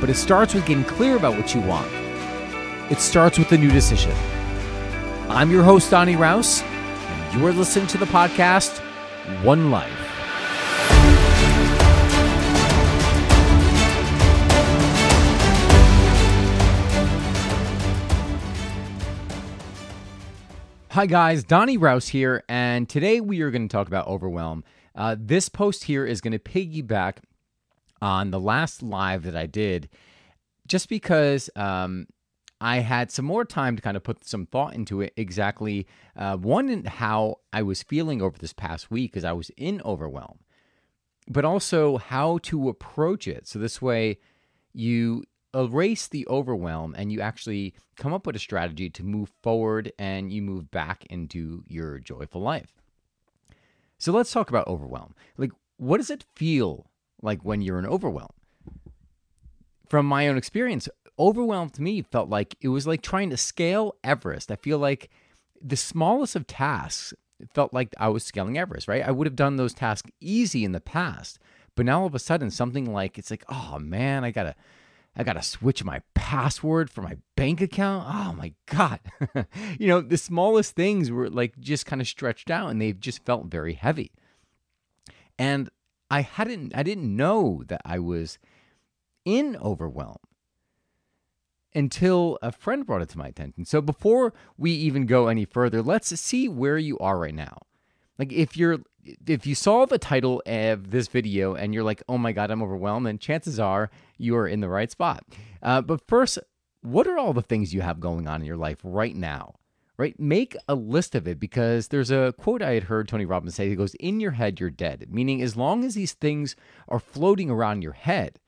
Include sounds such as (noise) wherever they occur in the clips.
but it starts with getting clear about what you want. It starts with a new decision. I'm your host, Donny Raus, and you are listening to the podcast One Life. Hi, guys, Donny Raus here, and today we are going to talk about overwhelm. Uh, this post here is going to piggyback on the last live that I did, just because um, I had some more time to kind of put some thought into it exactly. Uh, one, how I was feeling over this past week because I was in overwhelm, but also how to approach it. So this way, you erase the overwhelm and you actually come up with a strategy to move forward and you move back into your joyful life. So let's talk about overwhelm. Like, what does it feel like when you're in overwhelm. From my own experience, overwhelm to me felt like it was like trying to scale Everest. I feel like the smallest of tasks felt like I was scaling Everest, right? I would have done those tasks easy in the past, but now all of a sudden something like it's like, oh man, I gotta I gotta switch my password for my bank account. Oh my god. (laughs) you know, the smallest things were like just kind of stretched out and they've just felt very heavy. And I hadn't I didn't know that I was in overwhelm until a friend brought it to my attention. So before we even go any further, let's see where you are right now. Like if you're if you saw the title of this video and you're like, "Oh my god, I'm overwhelmed," then chances are you are in the right spot. Uh, but first, what are all the things you have going on in your life right now? Right? Make a list of it because there's a quote I had heard Tony Robbins say. He goes, In your head, you're dead. Meaning, as long as these things are floating around your head,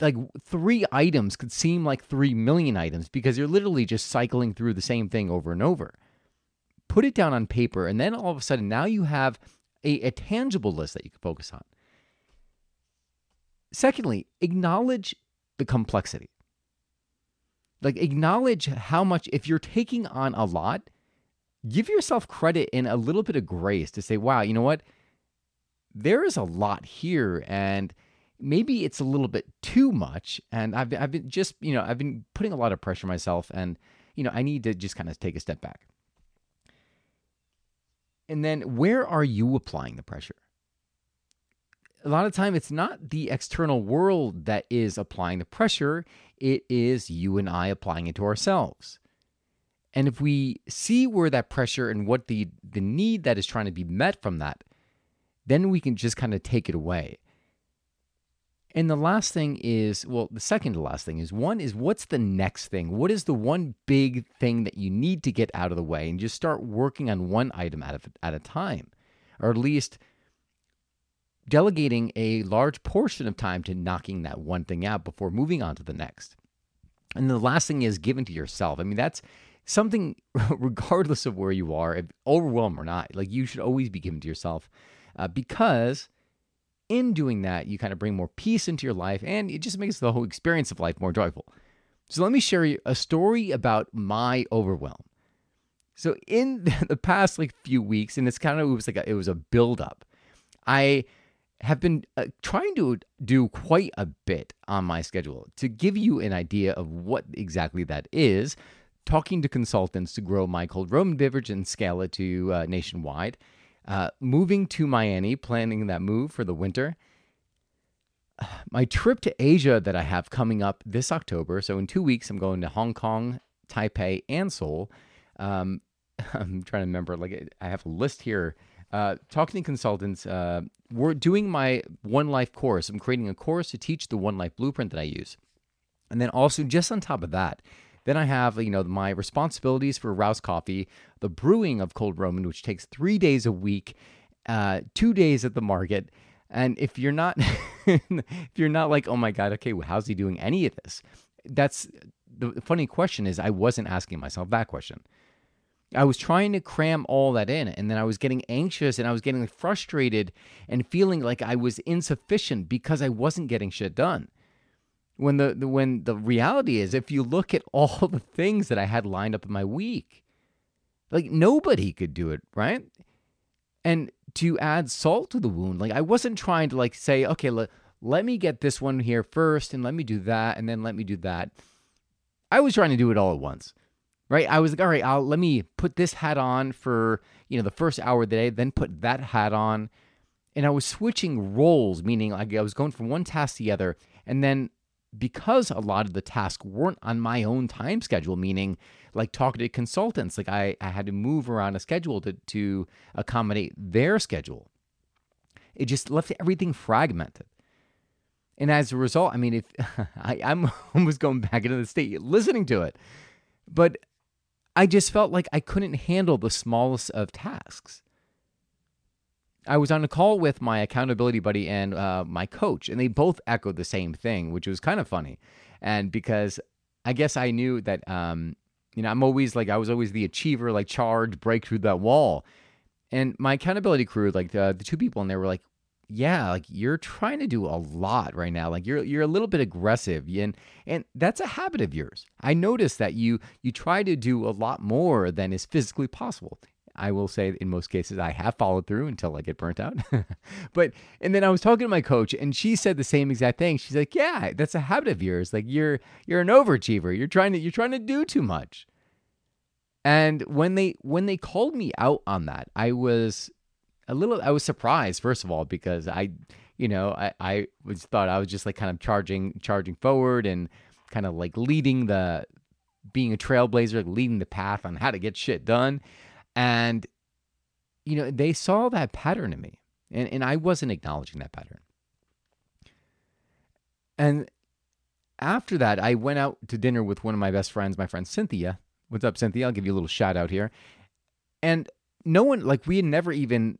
like three items could seem like three million items because you're literally just cycling through the same thing over and over. Put it down on paper, and then all of a sudden, now you have a, a tangible list that you can focus on. Secondly, acknowledge the complexity like acknowledge how much if you're taking on a lot give yourself credit and a little bit of grace to say wow you know what? There is a lot here and maybe it's a little bit too much and I've, I've been just you know i've been putting a lot of pressure myself and you know i need to just kind of take a step back. And then where are you applying the pressure a lot of time it's not the external world that is applying the pressure it is you and I applying it to ourselves. And if we see where that pressure and what the the need that is trying to be met from that, then we can just kind of take it away. And the last thing is, well, the second to last thing is one is what's the next thing? What is the one big thing that you need to get out of the way and just start working on one item at a, at a time, or at least delegating a large portion of time to knocking that one thing out before moving on to the next. And the last thing is giving to yourself. I mean, that's something, (laughs) regardless of where you are, if overwhelmed or not, like you should always be giving to yourself uh, because in doing that, you kind of bring more peace into your life and it just makes the whole experience of life more joyful. So let me share you a story about my overwhelm. So in (laughs) the past like few weeks, and it's kind of it was like a, it was a build up. I have been uh, trying to do quite a bit on my schedule to give you an idea of what exactly that is. Talking to consultants to grow my cold Roman beverage and scale it to uh, nationwide. Uh, moving to Miami, planning that move for the winter. (sighs) My trip to Asia that I have coming up this October. So in two weeks, I'm going to Hong Kong, Taipei, and Seoul. Um, (laughs) I'm trying to remember. Like I have a list here uh, talking to consultants, uh, we're doing my One Life course. I'm creating a course to teach the One Life blueprint that I use. And then also, just on top of that, then I have, you know, my responsibilities for Raus Coffee, the brewing of Cold Roman, which takes three days a week, uh, two days at the market, And if you're not, (laughs) if you're not like, oh my God, okay, well, how's he doing any of this? That's the funny question is I wasn't asking myself that question. I was trying to cram all that in, and then I was getting anxious and I was getting frustrated and feeling like I was insufficient because I wasn't getting shit done. When the, the when the reality is, if you look at (laughs) all the things that I had lined up in my week, like nobody could do it, right? And to add salt to the wound, like I wasn't trying to like say, okay, let, let me get this one here first, and let me do that, and then let me do that. I was trying to do it all at once right? I was like, all right, I'll, let me put this hat on for, you know, the first hour of the day, then put that hat on. And I was switching roles, meaning like I was going from one task to the other. And then because a lot of the tasks weren't on my own time schedule, meaning like talking to consultants, like I, I had to move around a schedule to, to accommodate their schedule. It just left everything fragmented. And as a result, I mean, if (laughs) I, I'm (laughs) almost going back into the state listening to it, but I just felt like I couldn't handle the smallest of tasks. I was on a call with my accountability buddy and uh, my coach, and they both echoed the same thing, which was kind of funny. And because I guess I knew that, um, you know, I'm always like, I was always the achiever, like charge, break through that wall. And my accountability crew, like the, the two people in there were like, yeah, like you're trying to do a lot right now. Like you're you're a little bit aggressive, and and that's a habit of yours. I noticed that you you try to do a lot more than is physically possible. I will say in most cases I have followed through until I get burnt out. (laughs) but and then I was talking to my coach and she said the same exact thing. She's like, "Yeah, that's a habit of yours. Like you're you're an overachiever. You're trying to you're trying to do too much." And when they when they called me out on that, I was a little I was surprised first of all because I you know I I was thought I was just like kind of charging charging forward and kind of like leading the being a trailblazer leading the path on how to get shit done. And you know they saw that pattern in me. And and I wasn't acknowledging that pattern. And after that I went out to dinner with one of my best friends my friend Cynthia. What's up Cynthia? I'll give you a little shout out here. And no one like we had never even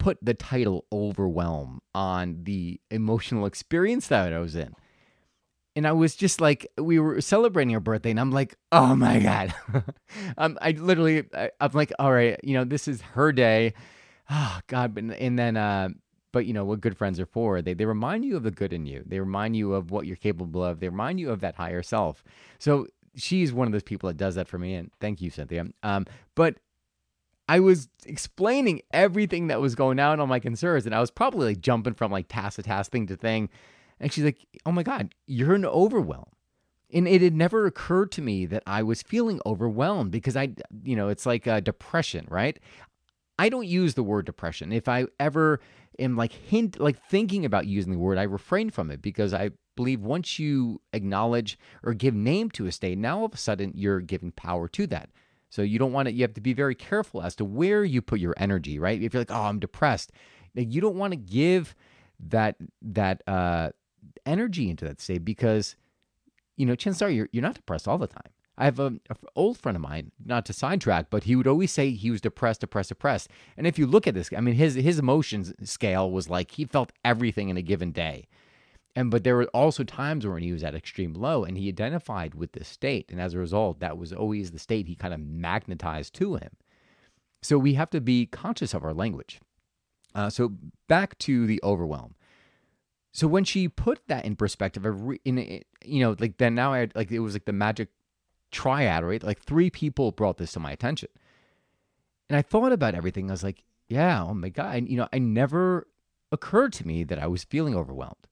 put the title overwhelm on the emotional experience that I was in. And I was just like, we were celebrating her birthday, and I'm like, oh my God. (laughs) um, I literally, I, am like, all right, you know, this is her day. Oh, God. And, and then, uh, but you know what good friends are for they they remind you of the good in you they remind you of what you're capable of they remind you of that higher self so she's one of those people that does that for me and thank you cynthia um, but I was explaining everything that was going on on my concerns, and I was probably like jumping from like task to task, thing to thing. And she's like, "Oh my god, you're an overwhelm." And it had never occurred to me that I was feeling overwhelmed because I, you know, it's like a depression, right? I don't use the word depression. If I ever am like hint, like thinking about using the word, I refrain from it because I believe once you acknowledge or give name to a state, now all of a sudden you're giving power to that. So you don't want to, you have to be very careful as to where you put your energy, right? If you're like, oh, I'm depressed, you don't want to give that, that, uh, energy into that state because, you know, chances are you're, you're not depressed all the time. I have an old friend of mine, not to sidetrack, but he would always say he was depressed, depressed, depressed. And if you look at this, I mean, his his emotions scale was like he felt everything in a given day. And but there were also times when he was at extreme low and he identified with this state. And as a result, that was always the state he kind of magnetized to him. So we have to be conscious of our language. Uh, so back to the overwhelm. So when she put that in perspective, in you know, like then now I like it was like the magic triad, right? Like three people brought this to my attention, and I thought about everything. I was like, yeah, oh my god, and, you know, I never occurred to me that I was feeling overwhelmed.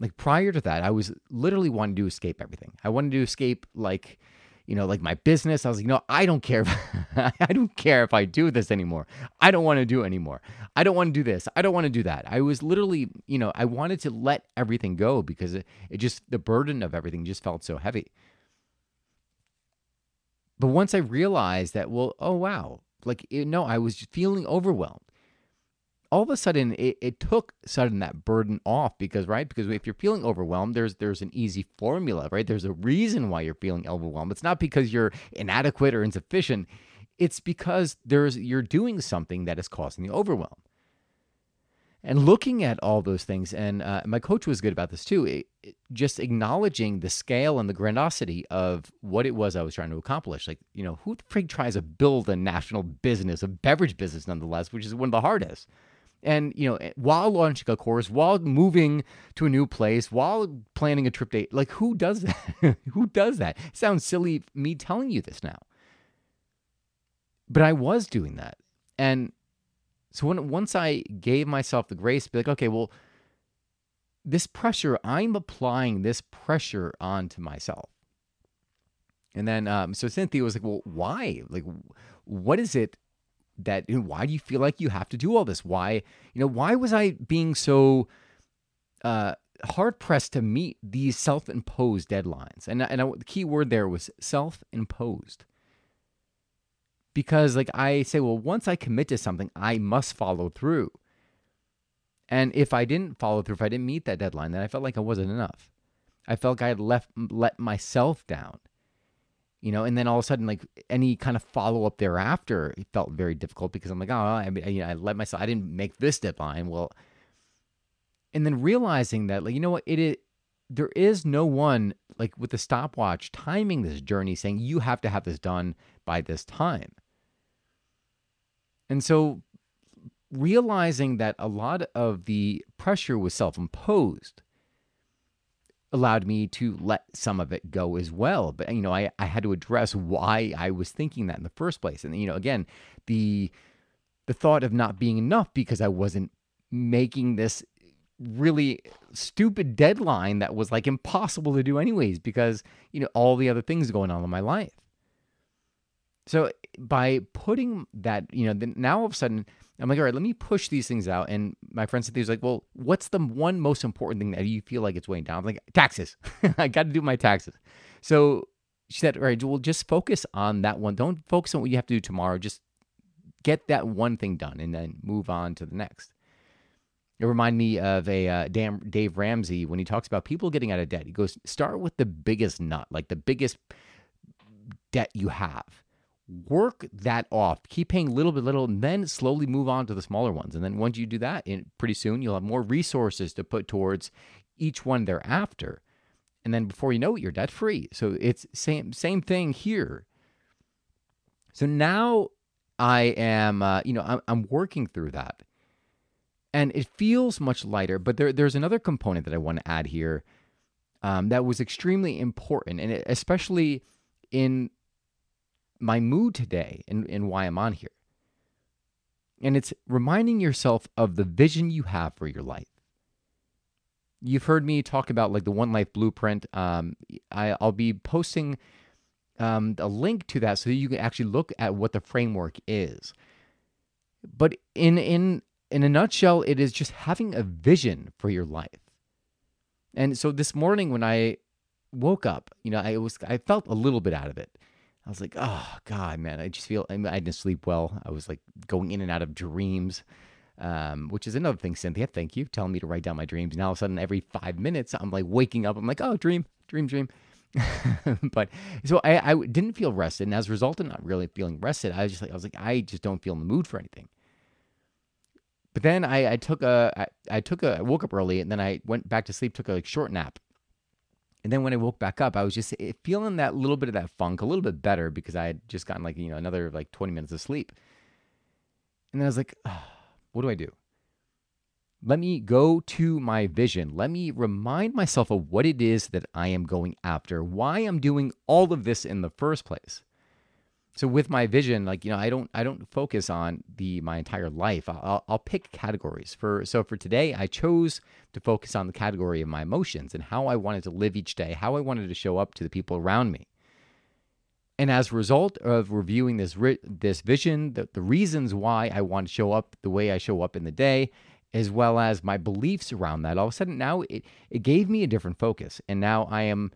Like prior to that, I was literally wanting to escape everything. I wanted to escape like, you know, like my business. I was like, no, I don't care. If, (laughs) I don't care if I do this anymore. I don't want to do anymore. I don't want to do this. I don't want to do that. I was literally, you know, I wanted to let everything go because it, it just, the burden of everything just felt so heavy. But once I realized that, well, oh, wow, like, it, no, I was feeling overwhelmed all of a sudden it, it took sudden that burden off because right because if you're feeling overwhelmed there's there's an easy formula right there's a reason why you're feeling overwhelmed it's not because you're inadequate or insufficient it's because there's you're doing something that is causing the overwhelm And looking at all those things, and uh, my coach was good about this too, it, it, just acknowledging the scale and the grandiosity of what it was I was trying to accomplish. Like, you know, who the frig tries to build a national business, a beverage business nonetheless, which is one of the hardest? And, you know, while launching a course, while moving to a new place, while planning a trip date, like who does (laughs) that? who does that? Sounds silly me telling you this now. But I was doing that. And so when once I gave myself the grace to be like, okay, well, this pressure, I'm applying this pressure onto myself. And then, um, so Cynthia was like, well, why? Like, what is it that, you know, why do you feel like you have to do all this? Why, you know, why was I being so uh, hard pressed to meet these self imposed deadlines? And, and I, the key word there was self imposed because like I say, well, once I commit to something, I must follow through. And if I didn't follow through, if I didn't meet that deadline, then I felt like I wasn't enough. I felt like I had left let myself down. You know, and then all of a sudden, like any kind of follow up thereafter, it felt very difficult because I'm like, oh, I, mean, you know, I let myself, I didn't make this deadline. Well, and then realizing that, like, you know what, it is, there is no one like with the stopwatch timing this journey saying you have to have this done by this time. And so realizing that a lot of the pressure was self imposed allowed me to let some of it go as well. But, you know, I, I had to address why I was thinking that in the first place. And, you know, again, the, the thought of not being enough because I wasn't making this really stupid deadline that was like impossible to do anyways because you know all the other things going on in my life so by putting that, you know, now all of a sudden I'm like, all right, let me push these things out. And my friend Cynthia was like, well, what's the one most important thing that you feel like it's weighing down? I'm like, taxes. (laughs) I got to do my taxes. So she said, all right, well, just focus on that one. Don't focus on what you have to do tomorrow. Just get that one thing done and then move on to the next. It reminded me of a uh, Dave Ramsey when he talks about people getting out of debt. He goes, start with the biggest nut, like the biggest debt you have work that off. Keep paying little bit little, and then slowly move on to the smaller ones. And then once you do that, in, pretty soon you'll have more resources to put towards each one thereafter. And then before you know it, you're debt free. So it's same same thing here. So now I am, uh, you know, I'm, I'm working through that, and it feels much lighter. But there, there's another component that I want to add here um, that was extremely important, and it, especially in my mood today and, and why I'm on here. And it's reminding yourself of the vision you have for your life. You've heard me talk about like the One Life Blueprint. Um, I, will be posting um, a link to that so that you can actually look at what the framework is. But in in in a nutshell, it is just having a vision for your life. And so this morning when I woke up, you know, I was I felt a little bit out of it. I was like, oh God, man, I just feel I, I didn't sleep well. I was like going in and out of dreams, um, which is another thing. Cynthia, thank you, telling me to write down my dreams. Now all of a sudden, every five minutes, I'm like waking up. I'm like, oh, dream, dream, dream. (laughs) but so I, I didn't feel rested, and as a result of not really feeling rested, I was just like, I was like, I just don't feel in the mood for anything. But then I, I took a, I, I took a, I woke up early, and then I went back to sleep, took a like, short nap, and then when I woke back up, I was just eh, feeling that little bit of that funk a little bit better because I had just gotten like, you know, another like 20 minutes of sleep. And then I was like, oh, what do I do? Let me go to my vision. Let me remind myself of what it is that I am going after, why I'm doing all of this in the first place so with my vision like you know i don't i don't focus on the my entire life. I'll, I'll pick categories. For so for today i chose to focus on the category of my emotions and how i wanted to live each day how i wanted to show up to the people around me. And as a result of reviewing this this vision the, the reasons why i want to show up the way i show up in the day as well as my beliefs around that all of a sudden now it, it gave me a different focus. And now i am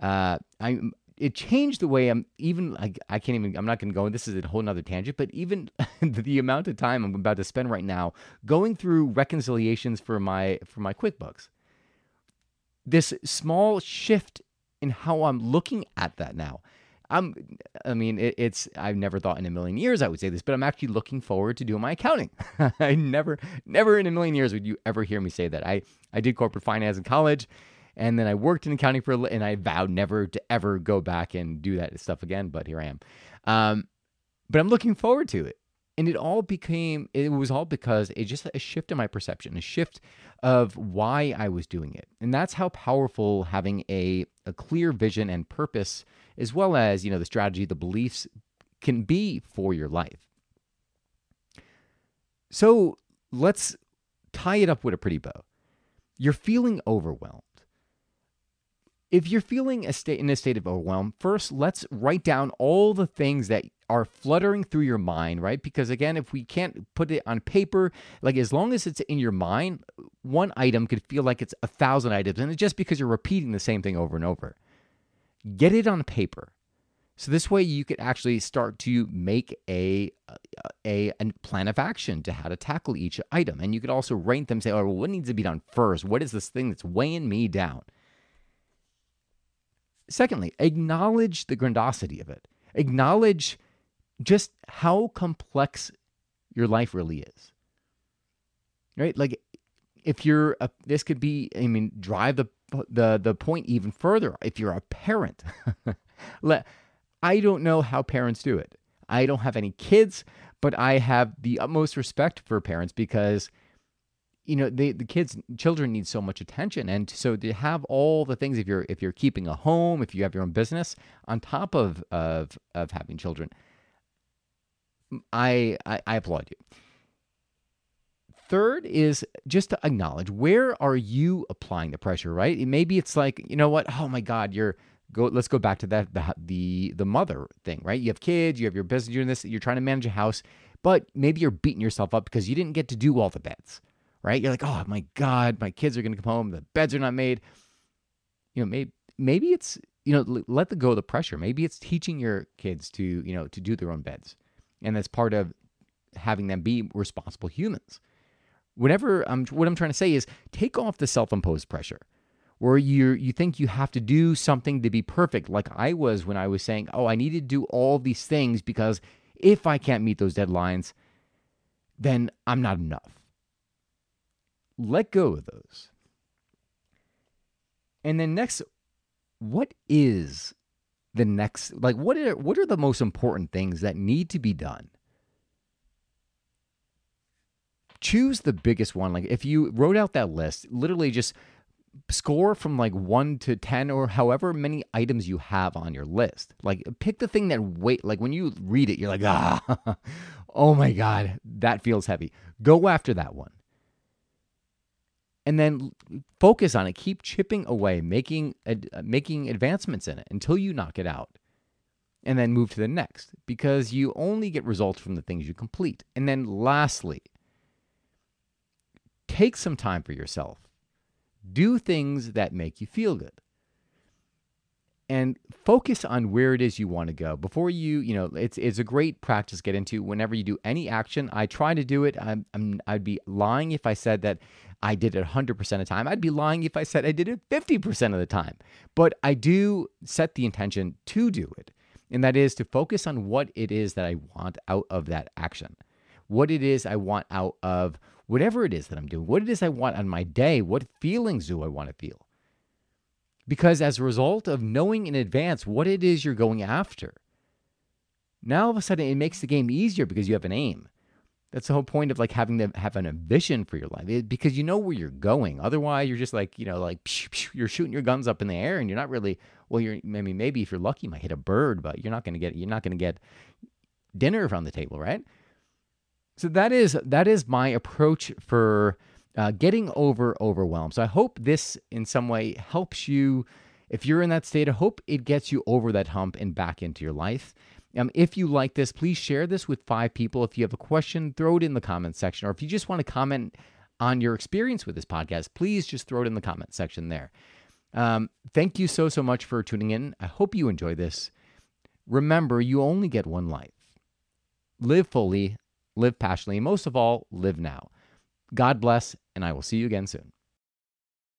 uh, I'm it changed the way I'm even like I can't even I'm not going to go. This is a whole nother tangent, but even (laughs) the amount of time I'm about to spend right now going through reconciliations for my for my QuickBooks. This small shift in how I'm looking at that now. I'm, I mean, it, it's, I've never thought in a million years I would say this, but I'm actually looking forward to doing my accounting. (laughs) I never, never in a million years would you ever hear me say that. I, I did corporate finance in college and then I worked in accounting for, and I vowed never to ever go back and do that stuff again, but here I am. Um, but I'm looking forward to it. And it all became, it was all because it just a shift in my perception, a shift of why I was doing it. And that's how powerful having a, a clear vision and purpose, as well as, you know, the strategy, the beliefs can be for your life. So let's tie it up with a pretty bow. You're feeling overwhelmed if you're feeling a state in a state of overwhelm, first let's write down all the things that are fluttering through your mind, right? Because again, if we can't put it on paper, like as long as it's in your mind, one item could feel like it's a thousand items, and it's just because you're repeating the same thing over and over. Get it on paper. So this way you could actually start to make a, a, a plan of action to how to tackle each item. And you could also rank them, say, oh, well, what needs to be done first? What is this thing that's weighing me down? Secondly, acknowledge the grandiosity of it. Acknowledge just how complex your life really is. Right? Like if you're a, this could be I mean drive the the the point even further. If you're a parent, (laughs) let I don't know how parents do it. I don't have any kids, but I have the utmost respect for parents because you know they, the kids children need so much attention. And so to have all the things if you're if you're keeping a home if you have your own business on top of of of having children i i, I applaud you. Third is just to acknowledge where are you applying the pressure right? Maybe it's like you know what? Oh my god you're go let's go back to that the the, the mother thing right? You have kids you have your business you're this you're trying to manage a house but maybe you're beating yourself up because you didn't get to do all the beds right? You're like, oh my God, my kids are going to come home. The beds are not made. You know, maybe maybe it's you know let the go of the pressure. Maybe it's teaching your kids to you know to do their own beds, and that's part of having them be responsible humans. Whatever I'm, what I'm trying to say is take off the self-imposed pressure where you you think you have to do something to be perfect like I was when I was saying, "Oh, I need to do all these things because if I can't meet those deadlines, then I'm not enough." Let go of those. And then next, what is the next like what are what are the most important things that need to be done? Choose the biggest one. Like if you wrote out that list, literally just score from like 1 to 10 or however many items you have on your list. Like pick the thing that weight like when you read it you're like ah (laughs) oh my god, that feels heavy. Go after that one and then focus on it. Keep chipping away, making uh, making advancements in it until you knock it out, and then move to the next because you only get results from the things you complete. And then lastly, take some time for yourself. Do things that make you feel good and focus on where it is you want to go. Before you you know it's it's a great practice get into whenever you do any action. I try to do it. I'm, I'm i'd be lying if i said that i did it 100% of the time. I'd be lying if i said i did it 50% of the time. But i do set the intention to do it and that is to focus on what it is that i want out of that action. What it is i want out of whatever it is that i'm doing. What it is i want on my day. What feelings do i want to feel because as a result of knowing in advance what it is you're going after, now all of a sudden it makes the game easier because you have an aim. That's the whole point of like having to have an ambition for your life it, because you know where you're going. Otherwise, you're just like you know, like psh, psh, you're shooting your guns up in the air, and you're not really. Well, you're maybe maybe if you're lucky, you might hit a bird, but you're not going to get you're not going to get dinner from the table, right? So that is that is my approach for uh, getting over overwhelmed. So I hope this in some way helps you. If you're in that state, I hope it gets you over that hump and back into your life. Um, if you like this, please share this with five people. If you have a question, throw it in the comments section. Or if you just want to comment on your experience with this podcast, please just throw it in the comment section there. Um, thank you so, so much for tuning in. I hope you enjoy this. Remember, you only get one life. Live fully, live passionately, and most of all, live now. God bless, and I will see you again soon.